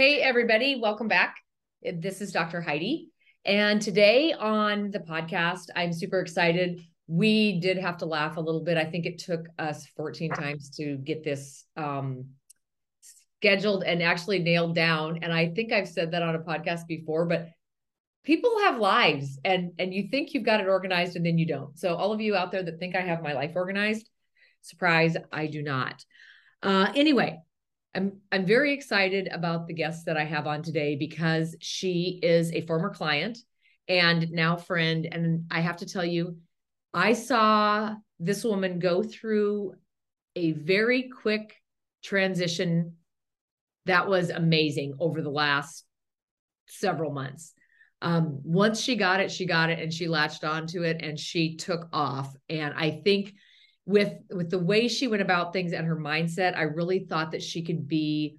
Hey, everybody, welcome back. This is Dr. Heidi. And today on the podcast, I'm super excited. We did have to laugh a little bit. I think it took us 14 times to get this um, scheduled and actually nailed down. And I think I've said that on a podcast before, but people have lives and and you think you've got it organized and then you don't. So all of you out there that think I have my life organized, surprise, I do not. Uh, anyway, I'm I'm very excited about the guest that I have on today because she is a former client and now friend and I have to tell you I saw this woman go through a very quick transition that was amazing over the last several months. Um, once she got it, she got it and she latched onto it and she took off. And I think with with the way she went about things and her mindset i really thought that she could be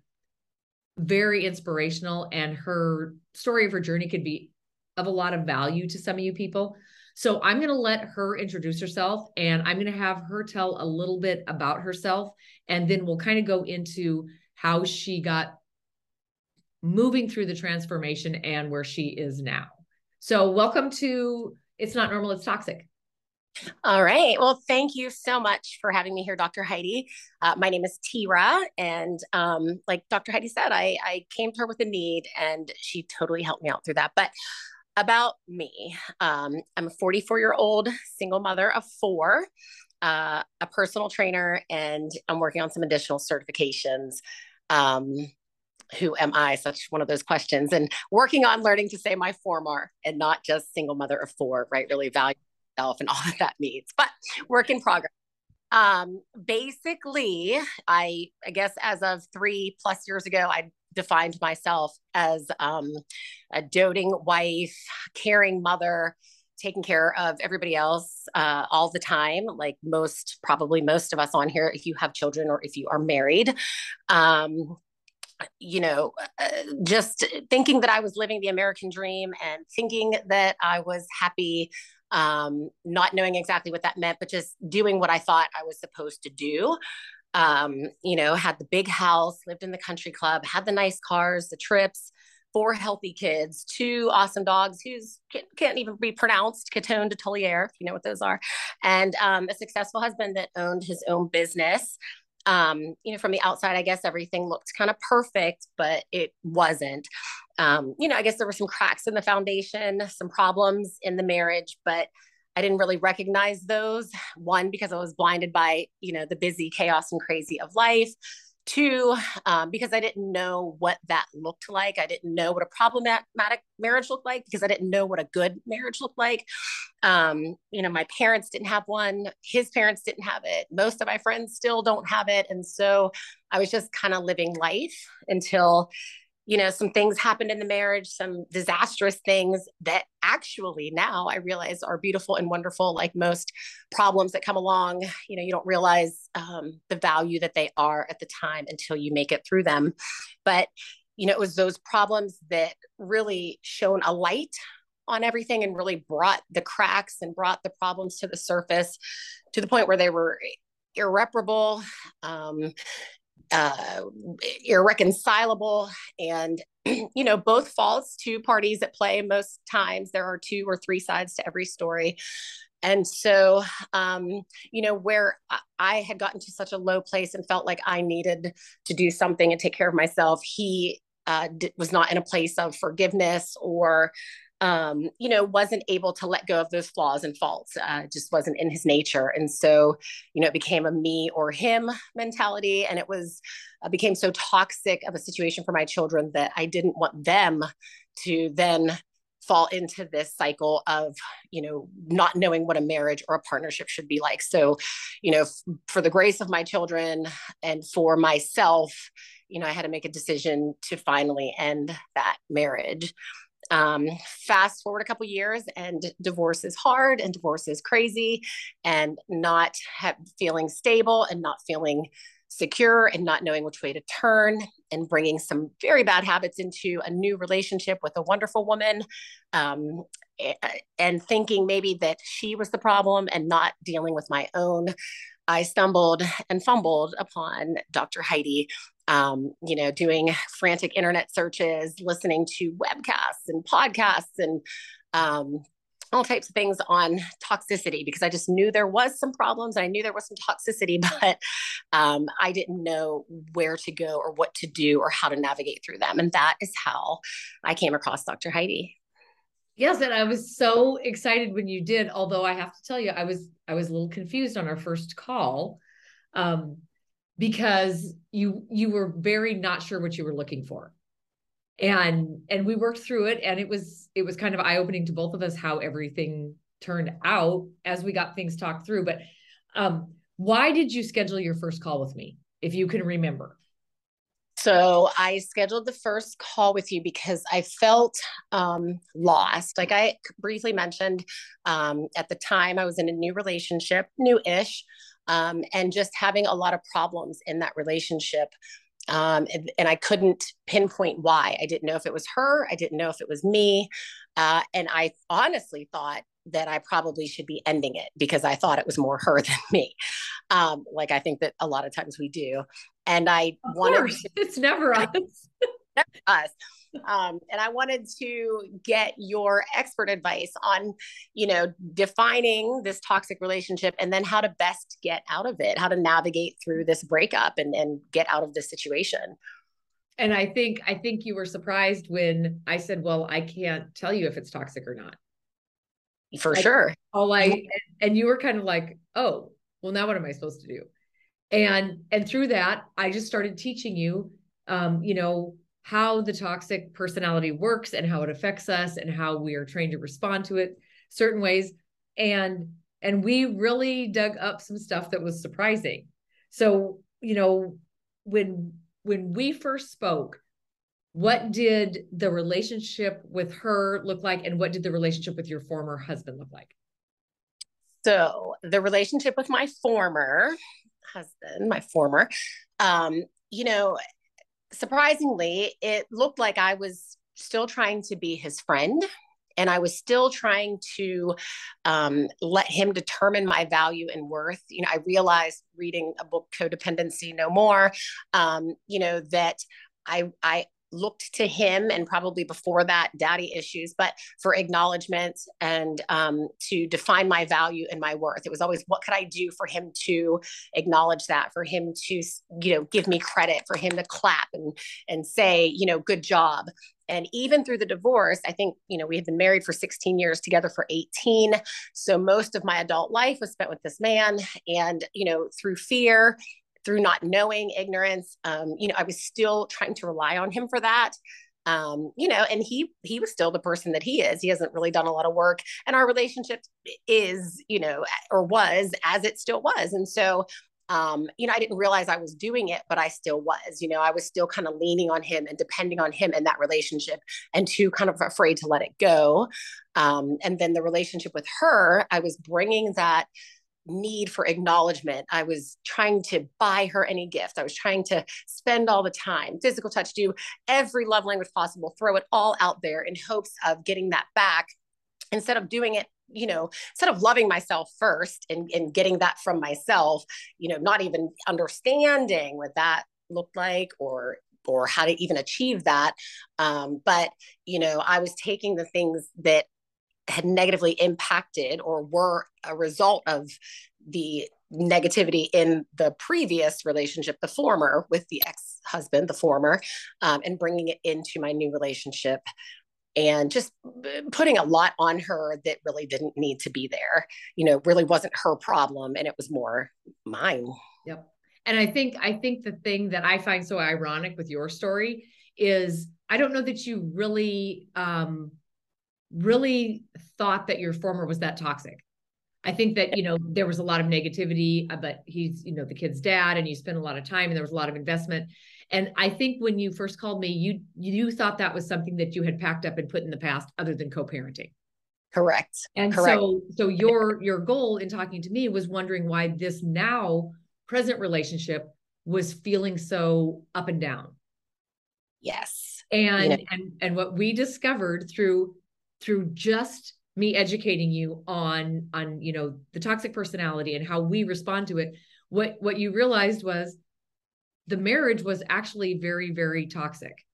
very inspirational and her story of her journey could be of a lot of value to some of you people. So i'm going to let her introduce herself and i'm going to have her tell a little bit about herself and then we'll kind of go into how she got moving through the transformation and where she is now. So welcome to it's not normal it's toxic all right. Well, thank you so much for having me here, Dr. Heidi. Uh, my name is T'ra. And um, like Dr. Heidi said, I, I came to her with a need and she totally helped me out through that. But about me, um, I'm a 44 year old single mother of four, uh, a personal trainer, and I'm working on some additional certifications. Um, who am I? Such one of those questions, and working on learning to say my former and not just single mother of four, right? Really value myself and all that that means, but work in progress. Um, basically, I I guess as of three plus years ago, I defined myself as um, a doting wife, caring mother, taking care of everybody else uh, all the time like most probably most of us on here if you have children or if you are married um, you know uh, just thinking that i was living the american dream and thinking that i was happy um, not knowing exactly what that meant, but just doing what I thought I was supposed to do. Um, you know, had the big house, lived in the country club, had the nice cars, the trips, four healthy kids, two awesome dogs who's can't, even be pronounced, Coton de Tulear, if you know what those are, and um, a successful husband that owned his own business um, you know, from the outside, I guess everything looked kind of perfect, but it wasn't. Um, you know, I guess there were some cracks in the foundation, some problems in the marriage, but I didn't really recognize those. One, because I was blinded by, you know, the busy chaos and crazy of life. Two, um, because I didn't know what that looked like. I didn't know what a problematic marriage looked like because I didn't know what a good marriage looked like. Um, you know, my parents didn't have one, his parents didn't have it. Most of my friends still don't have it. And so I was just kind of living life until you know, some things happened in the marriage, some disastrous things that actually now I realize are beautiful and wonderful. Like most problems that come along, you know, you don't realize um, the value that they are at the time until you make it through them. But, you know, it was those problems that really shone a light on everything and really brought the cracks and brought the problems to the surface to the point where they were irreparable um, uh, irreconcilable. And you know both false two parties at play most times. There are two or three sides to every story. And so um, you know where i had gotten to such a low place and felt like i needed to do something and take care of myself he uh, was not in a place of forgiveness or um, you know, wasn't able to let go of those flaws and faults. Uh, just wasn't in his nature, and so, you know, it became a me or him mentality, and it was uh, became so toxic of a situation for my children that I didn't want them to then fall into this cycle of you know not knowing what a marriage or a partnership should be like so you know f- for the grace of my children and for myself you know, I had to make a decision to finally end that marriage. Um, fast forward a couple years, and divorce is hard, and divorce is crazy, and not have, feeling stable, and not feeling secure, and not knowing which way to turn, and bringing some very bad habits into a new relationship with a wonderful woman, um, and thinking maybe that she was the problem, and not dealing with my own I stumbled and fumbled upon Dr. Heidi, um, you know, doing frantic internet searches, listening to webcasts and podcasts and um, all types of things on toxicity because I just knew there was some problems. I knew there was some toxicity, but um, I didn't know where to go or what to do or how to navigate through them. And that is how I came across Dr. Heidi. Yes, and I was so excited when you did. Although I have to tell you, I was I was a little confused on our first call, um, because you you were very not sure what you were looking for, and and we worked through it, and it was it was kind of eye opening to both of us how everything turned out as we got things talked through. But um, why did you schedule your first call with me, if you can remember? So I scheduled the first call with you because I felt um, lost. Like I briefly mentioned, um, at the time I was in a new relationship, new-ish, um, and just having a lot of problems in that relationship. Um, and, and, I couldn't pinpoint why. I didn't know if it was her. I didn't know if it was me. Uh, and I honestly thought that I probably should be ending it because I thought it was more her than me. Um, like I think that a lot of times we do and I of wanted course. It's never us. never us. Um, and I wanted to get your expert advice on, you know, defining this toxic relationship and then how to best get out of it, how to navigate through this breakup and, and get out of this situation. And I think I think you were surprised when I said, "Well, I can't tell you if it's toxic or not." For like, sure. All I and you were kind of like, "Oh, well, now what am I supposed to do?" and and through that i just started teaching you um, you know how the toxic personality works and how it affects us and how we are trained to respond to it certain ways. And and we really dug up some stuff that was surprising. So you know when when we first spoke what did the relationship with her look like and what did the relationship with your former husband look like? So the relationship with my former husband, my former, um, you know, surprisingly, it looked like I was still trying to be his friend. And I was still trying to um, let him determine my value and worth. You know, I realized reading a book, Codependency No More, um, you know, that I, I looked to him and probably before that daddy issues but for acknowledgement and um, to define my value and my worth. It was always what could i do for him to acknowledge that for him to you know give me credit for him to clap and and say you know good job. And even through the divorce i think you know we had been married for 16 years together for 18 so most of my adult life was spent with this man. And you know through fear through not knowing ignorance um, you know i was still trying to rely on him for that um, you know and he he was still the person that he is he hasn't really done a lot of work and our relationship is you know or was as it still was and so um, you know, I didn't realize I was doing it, but I still was. You know, I was still kind of leaning on him and depending on him in that relationship, and too kind of afraid to let it go. Um, and then the relationship with her, I was bringing that need for acknowledgement. I was trying to buy her any gift. I was trying to spend all the time, physical touch, do every love language possible, throw it all out there in hopes of getting that back instead of doing it you know instead of loving myself first and, and getting that from myself you know not even understanding what that looked like or or how to even achieve that um, but you know i was taking the things that had negatively impacted or were a result of the negativity in the previous relationship, the former with the ex husband, the former, um, and bringing it into my new relationship and just putting a lot on her that really didn't need to be there. You know, really wasn't her problem and it was more mine. Yep. And I think I think the thing that I find so ironic with your story is I don't know that you really um really thought that your former was that toxic. I think that, you know, there was a lot of negativity, uh, but he's, you know, the kid's dad and you spend a lot of time and there was a lot of investment. And I think when you first called me, you you thought that was something that you had packed up and put in the past other than co-parenting. Correct. And Correct. so so your your goal in talking to me was wondering why this now present relationship was feeling so up and down. Yes. And know. and and what we discovered through through just me educating you on on you know the toxic personality and how we respond to it what what you realized was the marriage was actually very very toxic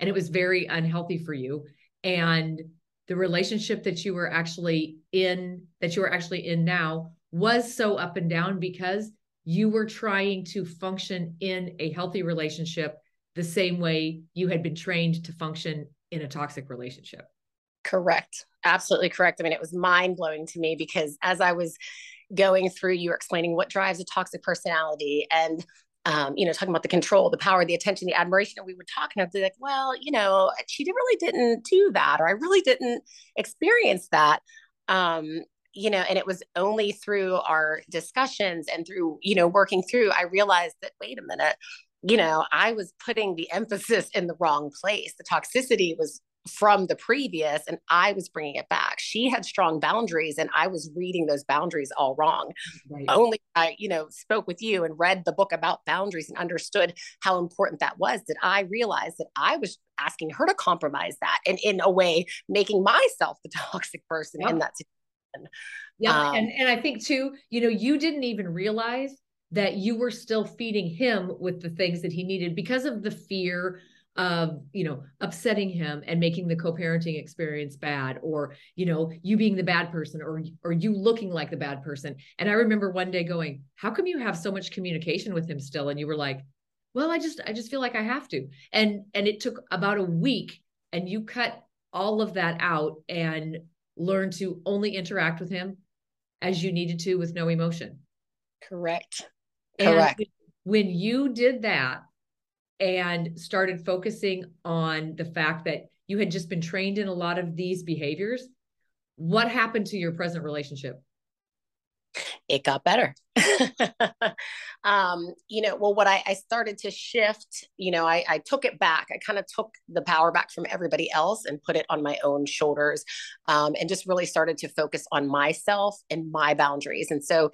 and it was very unhealthy for you. And the relationship that you were actually in that you were actually in now was so up and down because you were trying to function in a healthy relationship the same way you had been trained to function in a toxic relationship correct absolutely correct. I mean, it was mind blowing to me because as I was going through, you were explaining what drives a toxic personality and um, you know, talking about the control, the power, the attention, the admiration. And we would talk and I'd be like, well, you know, she really didn't do that, or I really didn't experience that. Um, you know, and it was only through our discussions and through, you know, working through, I realized that, wait a minute, you know, I was putting the emphasis in the wrong place. The toxicity was from the previous and I was bringing it back. She had strong boundaries and I was reading those boundaries all wrong. Right. Only I, you know, spoke with you and read the book about boundaries and understood how important that was that I realized that I was asking her to compromise that and in a way making myself the toxic person yep. in that situation. Yeah. Um, and, and I think too, you know, you didn't even realize that you were still feeding him with the things that he needed because of the fear of you know upsetting him and making the co-parenting experience bad or you know you being the bad person or or you looking like the bad person. And i remember one day going how come you have so much communication with him still? And you were like well i just i just feel like i have to. And and it took about a week and you cut all of that out and learned to only interact with him as you needed to with no emotion. Correct. Correct. and when you did that and started focusing on the fact that you had just been trained in a lot of these behaviors, what happened to your present relationship? It got better. um, you know, well, what I, I, started to shift, you know, I, I took it back. I kind of took the power back from everybody else and put it on my own shoulders um, and just really started to focus on myself and my boundaries. And so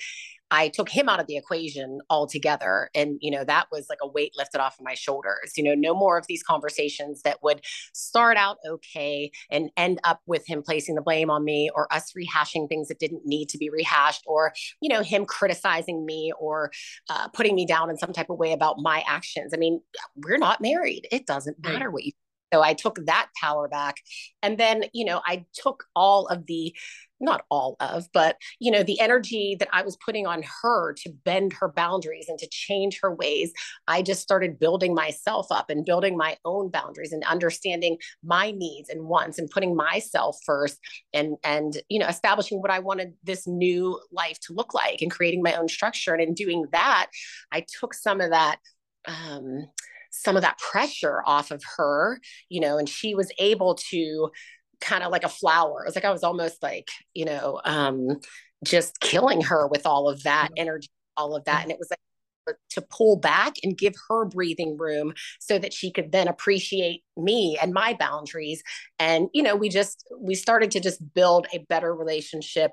I took him out of the equation altogether. And, you know, that was like a weight lifted off of my shoulders. You know, no more of these conversations that would start out okay and end up with him placing the blame on me or us rehashing things that didn't need to be rehashed or, you know, him criticizing me or uh, putting me down in some type of way about my actions. I mean, we're not married. It doesn't matter what you so I took that power back. And then, you know, I took all of the not all of, but you know, the energy that I was putting on her to bend her boundaries and to change her ways, I just started building myself up and building my own boundaries and understanding my needs and wants and putting myself first and and you know, establishing what I wanted this new life to look like and creating my own structure. And in doing that, I took some of that um some of that pressure off of her, you know, and she was able to kind of like a flower. It was like I was almost like, you know, um, just killing her with all of that energy, all of that. And it was like to pull back and give her breathing room so that she could then appreciate me and my boundaries. And, you know, we just, we started to just build a better relationship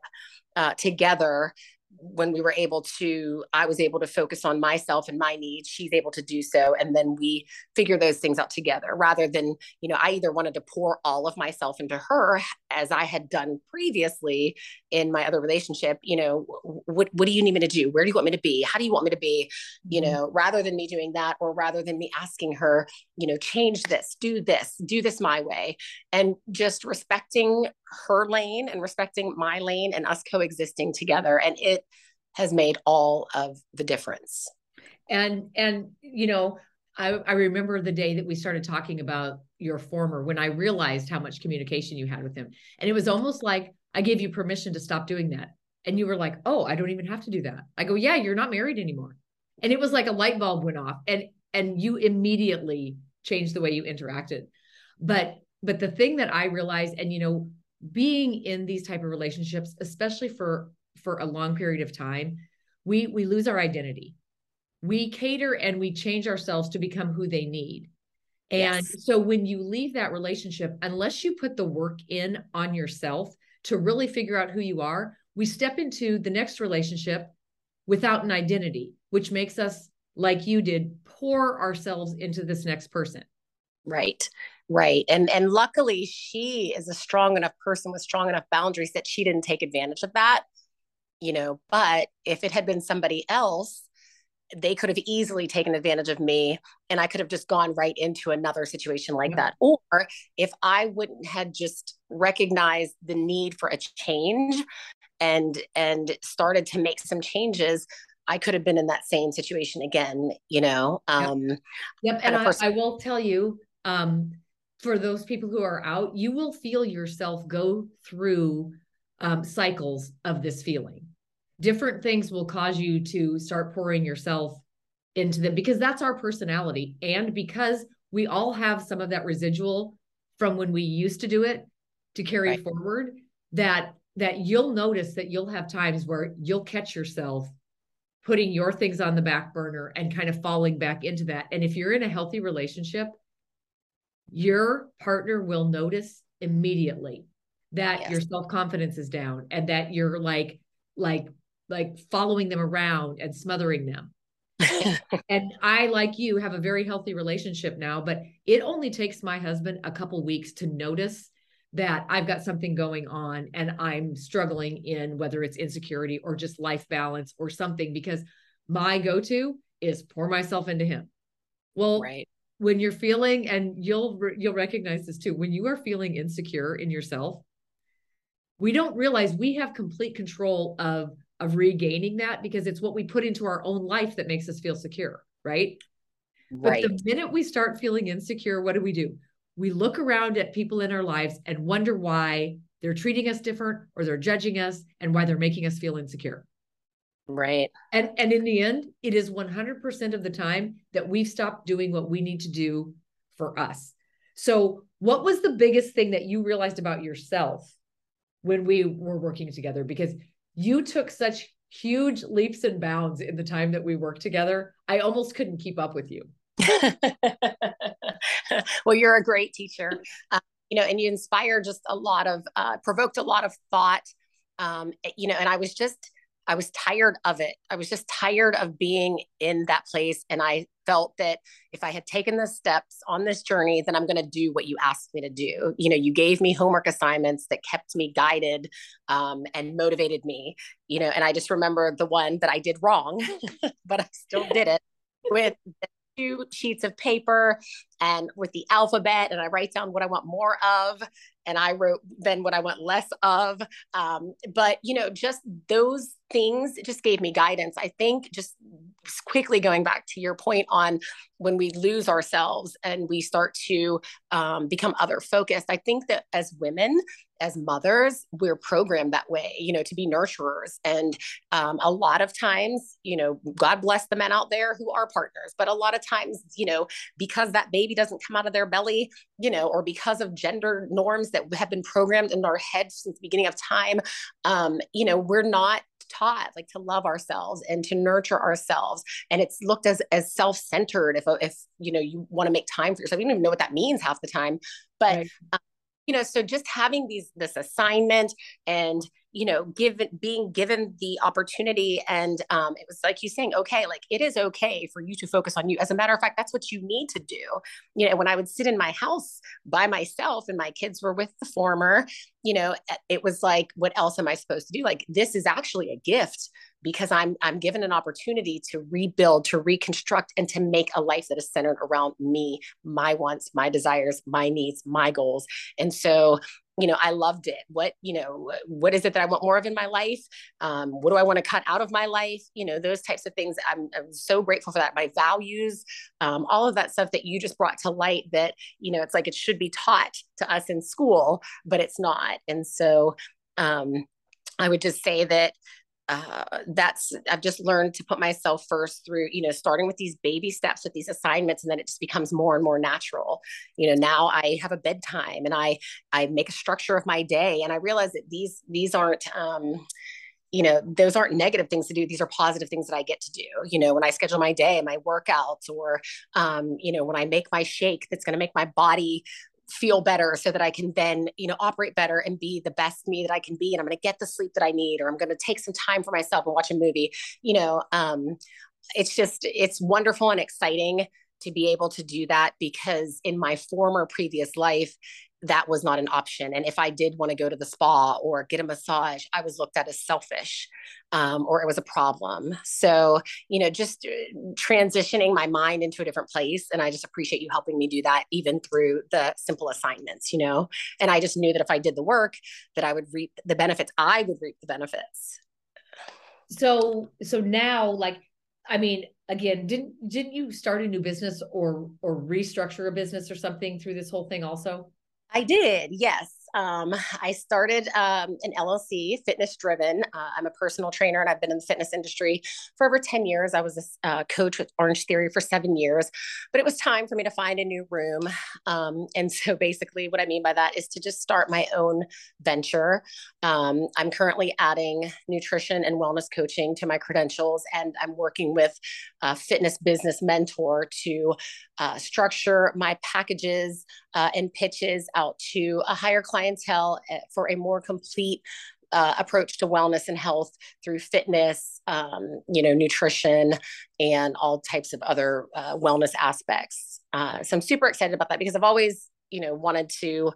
uh, together when we were able to i was able to focus on myself and my needs she's able to do so and then we figure those things out together rather than you know i either wanted to pour all of myself into her as i had done previously in my other relationship you know what what do you need me to do? Where do you want me to be? How do you want me to be? You mm-hmm. know rather than me doing that or rather than me asking her you know change this do this do this my way and just respecting her lane and respecting my lane and us coexisting together and it has made all of the difference and and you know I, I remember the day that we started talking about your former when I realized how much communication you had with him. And it was almost like I gave you permission to stop doing that. And you were like, oh, I don't even have to do that. I go, yeah, you're not married anymore. And it was like a light bulb went off and and you immediately changed the way you interacted. But but the thing that I realized, and you know, being in these type of relationships, especially for for a long period of time, we we lose our identity. We cater and we change ourselves to become who they need. And yes. so when you leave that relationship, unless you put the work in on yourself to really figure out who you are, we step into the next relationship without an identity, which makes us, like you did, pour ourselves into this next person. Right. Right. And and luckily she is a strong enough person with strong enough boundaries that she didn't take advantage of that. You know, but if it had been somebody else, they could have easily taken advantage of me and I could have just gone right into another situation like yeah. that. Or if I wouldn't had just recognized the need for a change and and started to make some changes, I could have been in that same situation again, you know. Um Yep, yep. and, and I, I will tell you, um, for those people who are out, you will feel yourself go through um, cycles of this feeling. Different things will cause you to start pouring yourself into them because that's our personality. And because we all have some of that residual from when we used to do it to carry right. forward that that you'll notice that you'll have times where you'll catch yourself putting your things on the back burner and kind of falling back into that. And if you're in a healthy relationship your partner will notice immediately that yes. your self-confidence is down and that you're like like like following them around and smothering them. and I, like you, have a very healthy relationship now, but it only takes my husband a couple weeks to notice that I've got something going on and I'm struggling in whether it's insecurity or just life balance or something because my go to is pour myself into him. Well, right. When you're feeling and you'll you'll recognize this too, when you are feeling insecure in yourself, we don't realize we have complete control of of regaining that because it's what we put into our own life that makes us feel secure, right? right? But the minute we start feeling insecure, what do we do? We look around at people in our lives and wonder why they're treating us different or they're judging us and why they're making us feel insecure. Right. And and in the end, it is 100% of the time that we've stopped doing what we need to do for us. So, what was the biggest thing that you realized about yourself when we were working together because you took such huge leaps and bounds in the time that we worked together. I almost couldn't keep up with you. well, you're a great teacher, uh, you know, and you inspire just a lot of, uh, provoked a lot of thought, um, you know, and I was just, I was tired of it. I was just tired of being in that place. And I felt that if I had taken the steps on this journey, then I'm going to do what you asked me to do. You know, you gave me homework assignments that kept me guided um, and motivated me, you know, and I just remember the one that I did wrong, but I still did it with two sheets of paper and with the alphabet and I write down what I want more of and I wrote then what I want less of. Um, but you know, just those things just gave me guidance. I think just quickly going back to your point on when we lose ourselves and we start to um, become other focused. I think that as women, as mothers, we're programmed that way, you know, to be nurturers. And um, a lot of times, you know, God bless the men out there who are partners, but a lot of times, you know, because that baby doesn't come out of their belly, you know, or because of gender norms that have been programmed in our heads since the beginning of time, um, you know, we're not taught like to love ourselves and to nurture ourselves. And it's looked as as self-centered if if you know you want to make time for yourself. You don't even know what that means half the time. But right. um, you know so just having these this assignment and you know given being given the opportunity and um, it was like you saying okay like it is okay for you to focus on you. As a matter of fact that's what you need to do. You know when i would sit in my house by myself and my kids were with the former you know it was like what else am i supposed to do? Like this is actually a gift because I'm I'm given an opportunity to rebuild, to reconstruct, and to make a life that is centered around me, my wants, my desires, my needs, my goals. And so you know i loved it. What you know what is it that i want more of in my life? Um, what do i want to cut out of my life? You know those types of things. I'm, I'm so grateful for that. My values um, all of that stuff that you just brought to light that you know it's like it should be taught to us in school but it's not and so um, i would just say that uh, that's I've just learned to put myself first through you know starting with these baby steps with these assignments and then it just becomes more and more natural. You know now I have a bedtime and I I make a structure of my day and I realize that these these aren't um you know those aren't negative things to do. These are positive things that i get to do. You know when i schedule my day my workouts or um, you know when i make my shake that's going to make my body feel better so that I can then, you know, operate better and be the best me that I can be. And I'm going to get the sleep that I need, or I'm going to take some time for myself and watch a movie. You know, um, it's just, it's wonderful and exciting to be able to do that because in my former previous life, that was not an option. And if I did want to go to the spa or get a massage, I was looked at as selfish um, or it was a problem. So, you know, just uh, transitioning my mind into a different place. And I just appreciate you helping me do that, even through the simple assignments, you know. And I just knew that if I did the work, that I would reap the benefits, I would reap the benefits. So, so now, like, I mean, again, didn't didn't you start a new business or or restructure a business or something through this whole thing also? I did, yes um, I started um, an LLC, Fitness Driven. Uh, I'm a personal trainer and I've been in the fitness industry for over 10 years. I was a uh, coach with Orange Theory for seven years, but it was time for me to find a new room. Um, and so basically, what I mean by that is to just start my own venture. Um, I'm currently adding nutrition and wellness coaching to my credentials, and I'm working with a fitness business mentor to uh, structure my packages uh, and pitches out to a higher clientele eh, for a more complete uh, approach to wellness and health through fitness, um, you know, nutrition, and all types of other uh, wellness aspects. Uh, so I'm super excited about that because I've always, you know, wanted to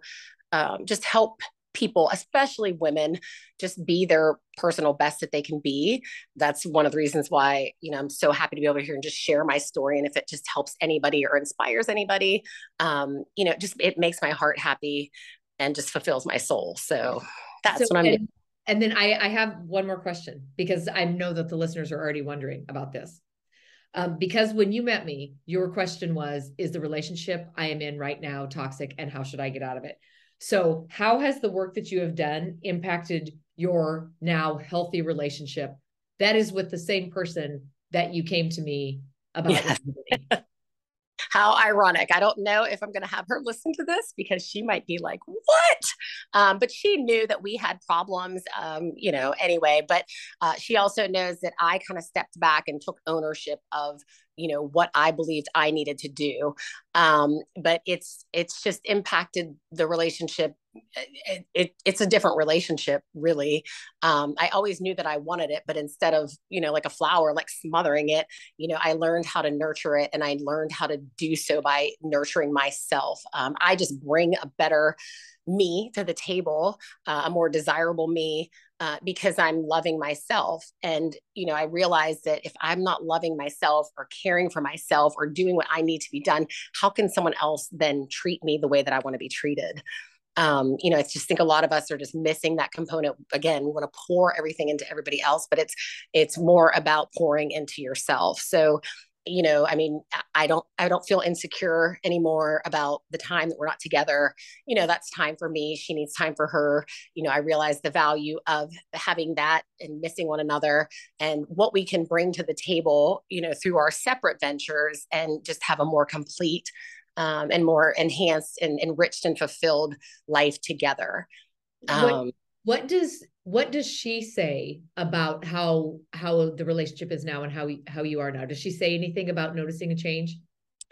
um, just help people, especially women, just be their personal best that they can be. That's one of the reasons why, you know, I'm so happy to be over here and just share my story. And if it just helps anybody or inspires anybody, um, you know, just it makes my heart happy and just fulfills my soul. So that's so, what I'm and, doing. And then I, I have one more question because I know that the listeners are already wondering about this. Um, because when you met me, your question was, is the relationship I am in right now toxic and how should I get out of it? So, how has the work that you have done impacted your now healthy relationship that is with the same person that you came to me about? Yes. How ironic. I don't know if I'm going to have her listen to this because she might be like, what? Um, but she knew that we had problems, um, you know, anyway. But uh, she also knows that I kind of stepped back and took ownership of you know what i believed i needed to do um, but it's it's just impacted the relationship it, it, it's a different relationship really um, i always knew that i wanted it but instead of you know like a flower like smothering it you know i learned how to nurture it and i learned how to do so by nurturing myself um, i just bring a better me to the table, uh, a more desirable me, uh, because I'm loving myself. And, you know, I realize that if I'm not loving myself or caring for myself or doing what I need to be done, how can someone else then treat me the way that I want to be treated? Um, you know, I just think a lot of us are just missing that component. Again, we want to pour everything into everybody else, but it's it's more about pouring into yourself. So you know i mean i don't i don't feel insecure anymore about the time that we're not together you know that's time for me she needs time for her you know i realize the value of having that and missing one another and what we can bring to the table you know through our separate ventures and just have a more complete um, and more enhanced and enriched and fulfilled life together. Um, what, what does what does she say about how how the relationship is now and how how you are now? Does she say anything about noticing a change?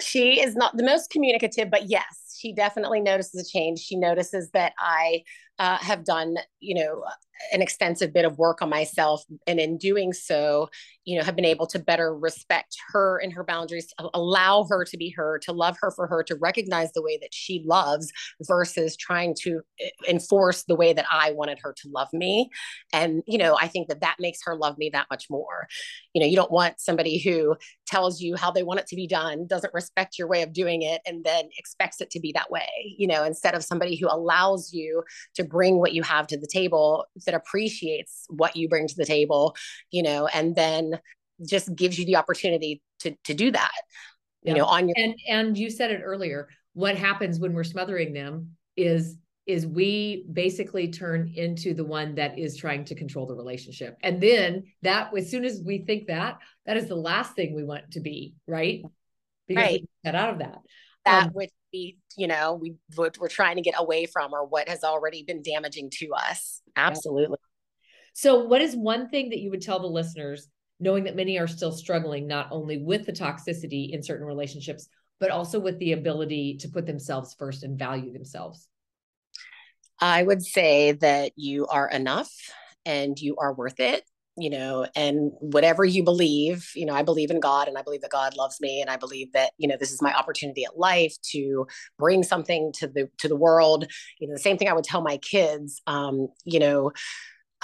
She is not the most communicative but yes she definitely notices a change. She notices that i uh, have done you know an extensive bit of work on myself and in doing so you know have been able to better respect her and her boundaries allow her to be her to love her for her to recognize the way that she loves versus trying to eh, enforce the way that i wanted her to love me. And you know i think that that makes her love me that much more. You know you don't want somebody who tells you how they want it to be done doesn't respect your way of doing it and then expects it to be that way you know instead of somebody who allows you to bring what you have to the table that appreciates what you bring to the table, you know, and then just gives you the opportunity to to do that. You know, on your and and you said it earlier. What happens when we're smothering them is is we basically turn into the one that is trying to control the relationship. And then that as soon as we think that, that is the last thing we want to be, right? Because right. we get out of that. That um, which we, you know, we we're trying to get away from or what has already been damaging to us. Absolutely. So, what is one thing that you would tell the listeners, knowing that many are still struggling not only with the toxicity in certain relationships, but also with the ability to put themselves first and value themselves? I would say that you are enough and you are worth it you know and whatever you believe you know i believe in god and i believe that god loves me and i believe that you know this is my opportunity at life to bring something to the to the world. You know the same thing i would tell my kids um you know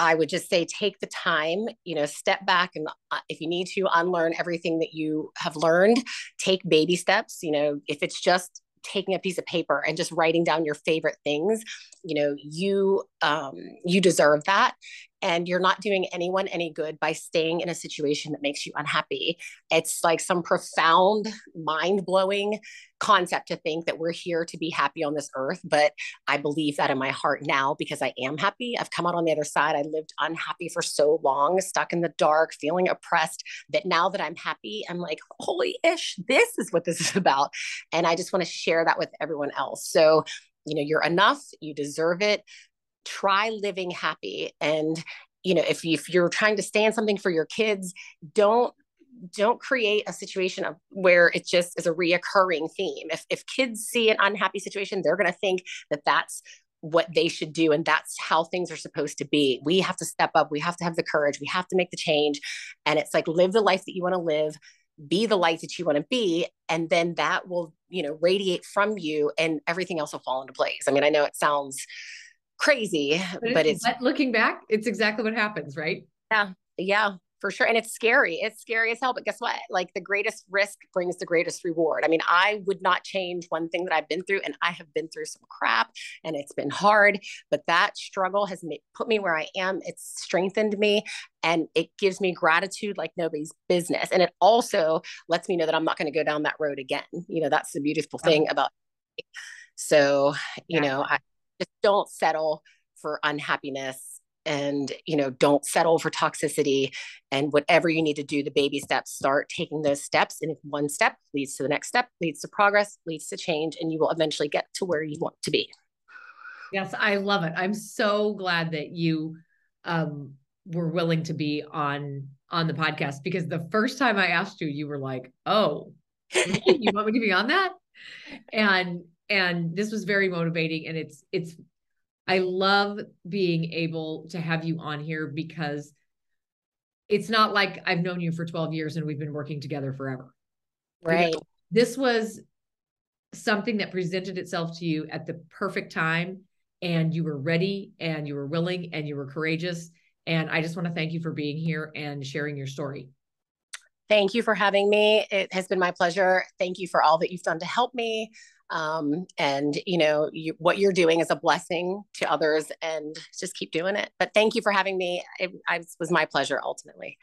I would just say take the time, you know, step back and uh, if you need to unlearn everything that you have learned, take baby steps, you know, if it's just taking a piece of paper and just writing down your favorite things you know you um, you deserve that and you're not doing anyone any good by staying in a situation that makes you unhappy. It's like some profound mind-blowing concept to think that we're here to be happy on this earth but i believe that in my heart now because i am happy. I've come out on the other side. I lived unhappy for so long stuck in the dark feeling oppressed that now that i'm happy i'm like holy ish this is what this is about. And i just want to share that with everyone else. So you know you're enough you deserve it try living happy and you know if, you, if you're trying to stand something for your kids don't don't create a situation of where it just is a reoccurring theme. If, if kids see an unhappy situation they're going to think that that's what they should do and that's how things are supposed to be. We have to step up we have to have the courage we have to make the change and it's like live the life that you want to live be the light that you want to be and then that will you know radiate from you and everything else will fall into place. I mean i know it sounds crazy but, but it's, it's looking back it's exactly what happens right yeah yeah for sure. And it's scary. It's scary as hell. But guess what? Like the greatest risk brings the greatest reward. I mean, I would not change one thing that I've been through, and I have been through some crap and it's been hard. But that struggle has made, put me where I am. It's strengthened me and it gives me gratitude like nobody's business. And it also lets me know that I'm not going to go down that road again. You know, that's the beautiful thing about. It. So, you yeah. know, I just don't settle for unhappiness and you know don't settle for toxicity. And whatever you need to do the baby steps start taking those steps. And if one step leads to the next step leads to progress leads to change and you will eventually get to where you want to be. Yes i love it. I'm so glad that you um, were willing to be on on the podcast because the first time i asked you you were like oh you want me to be on that? And and this was very motivating and it's it's I love being able to have you on here because it's not like I've known you for 12 years and we've been working together forever. Right. You know, this was something that presented itself to you at the perfect time and you were ready and you were willing and you were courageous and I just want to thank you for being here and sharing your story. Thank you for having me. It has been my pleasure. Thank you for all that you've done to help me um, and you know you, what you're doing is a blessing to others and just keep doing it. But thank you for having me. It, it was my pleasure ultimately